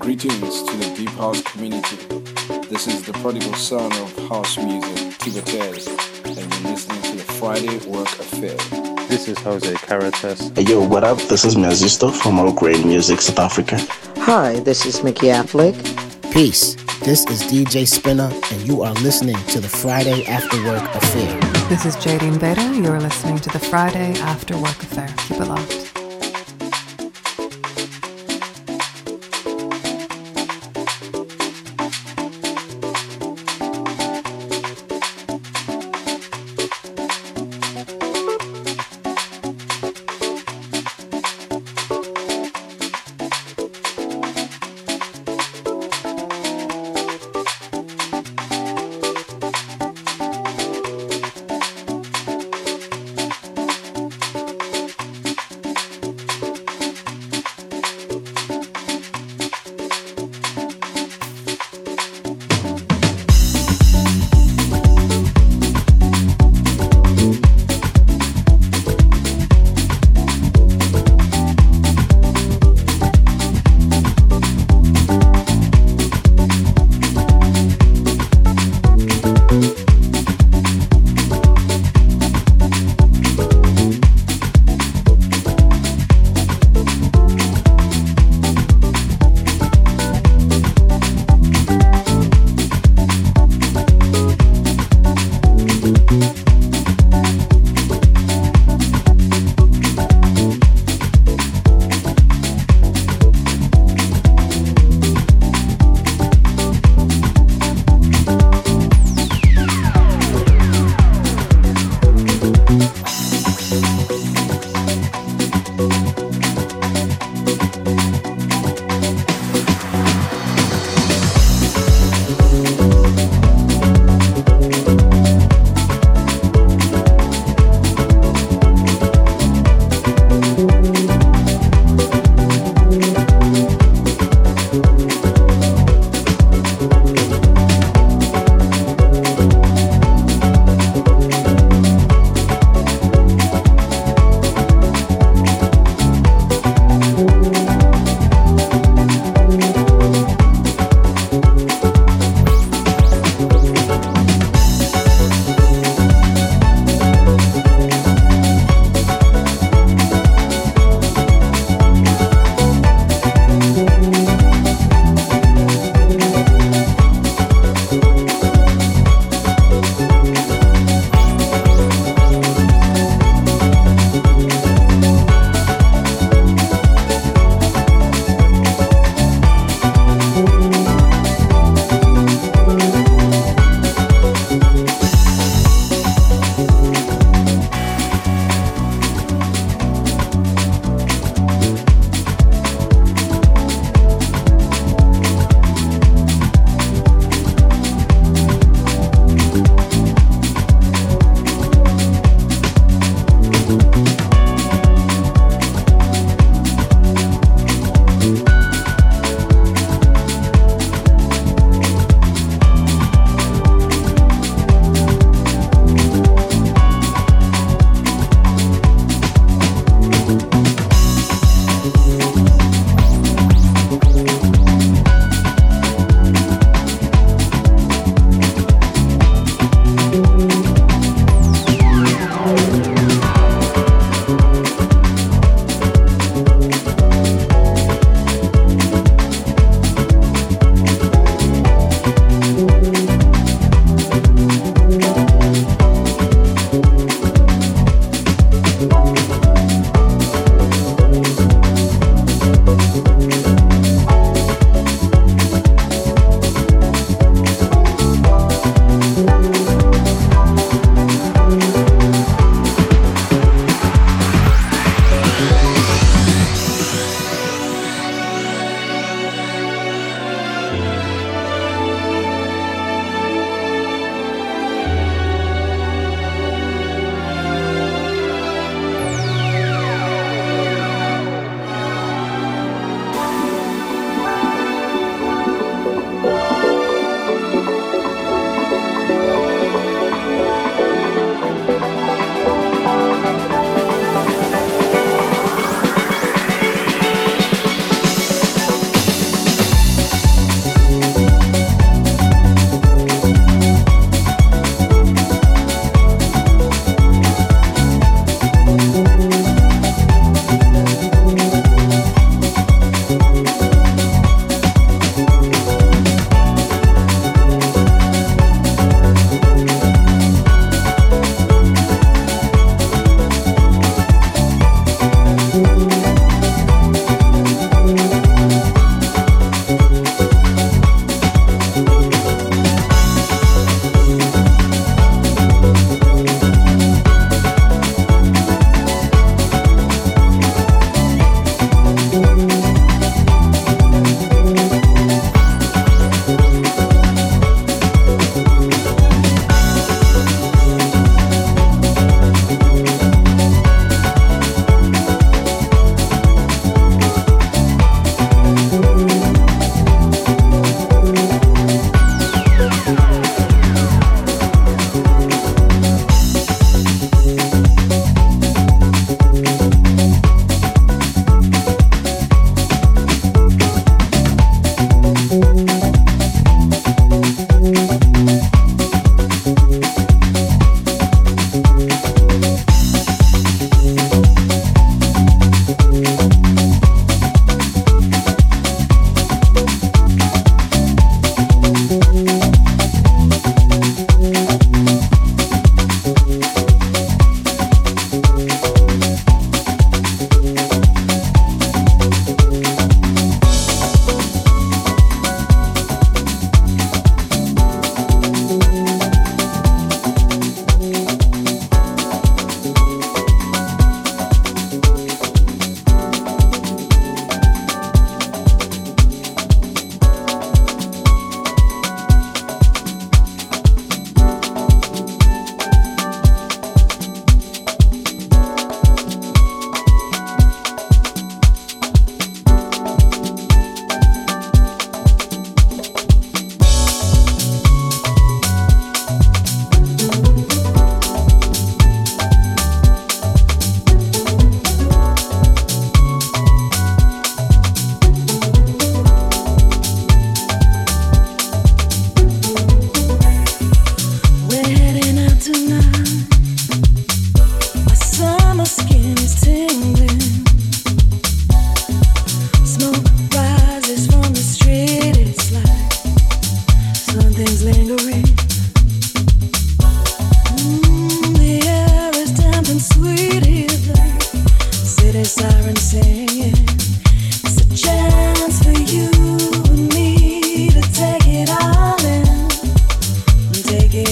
Greetings to the Deep House community. This is the prodigal son of house music, Tibatez, and you're listening to the Friday Work Affair. This is Jose Caritas. Hey, yo, what up? This is Mazisto from All Grain Music, South Africa. Hi, this is Mickey Affleck. Peace. This is DJ Spinna, and you are listening to the Friday After Work Affair. This is Jadine Veda. You're listening to the Friday After Work Affair. Keep it locked.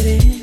it.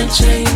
haven't.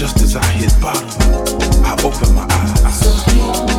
just as I hit bottom, I open my eyes.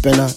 Spinna,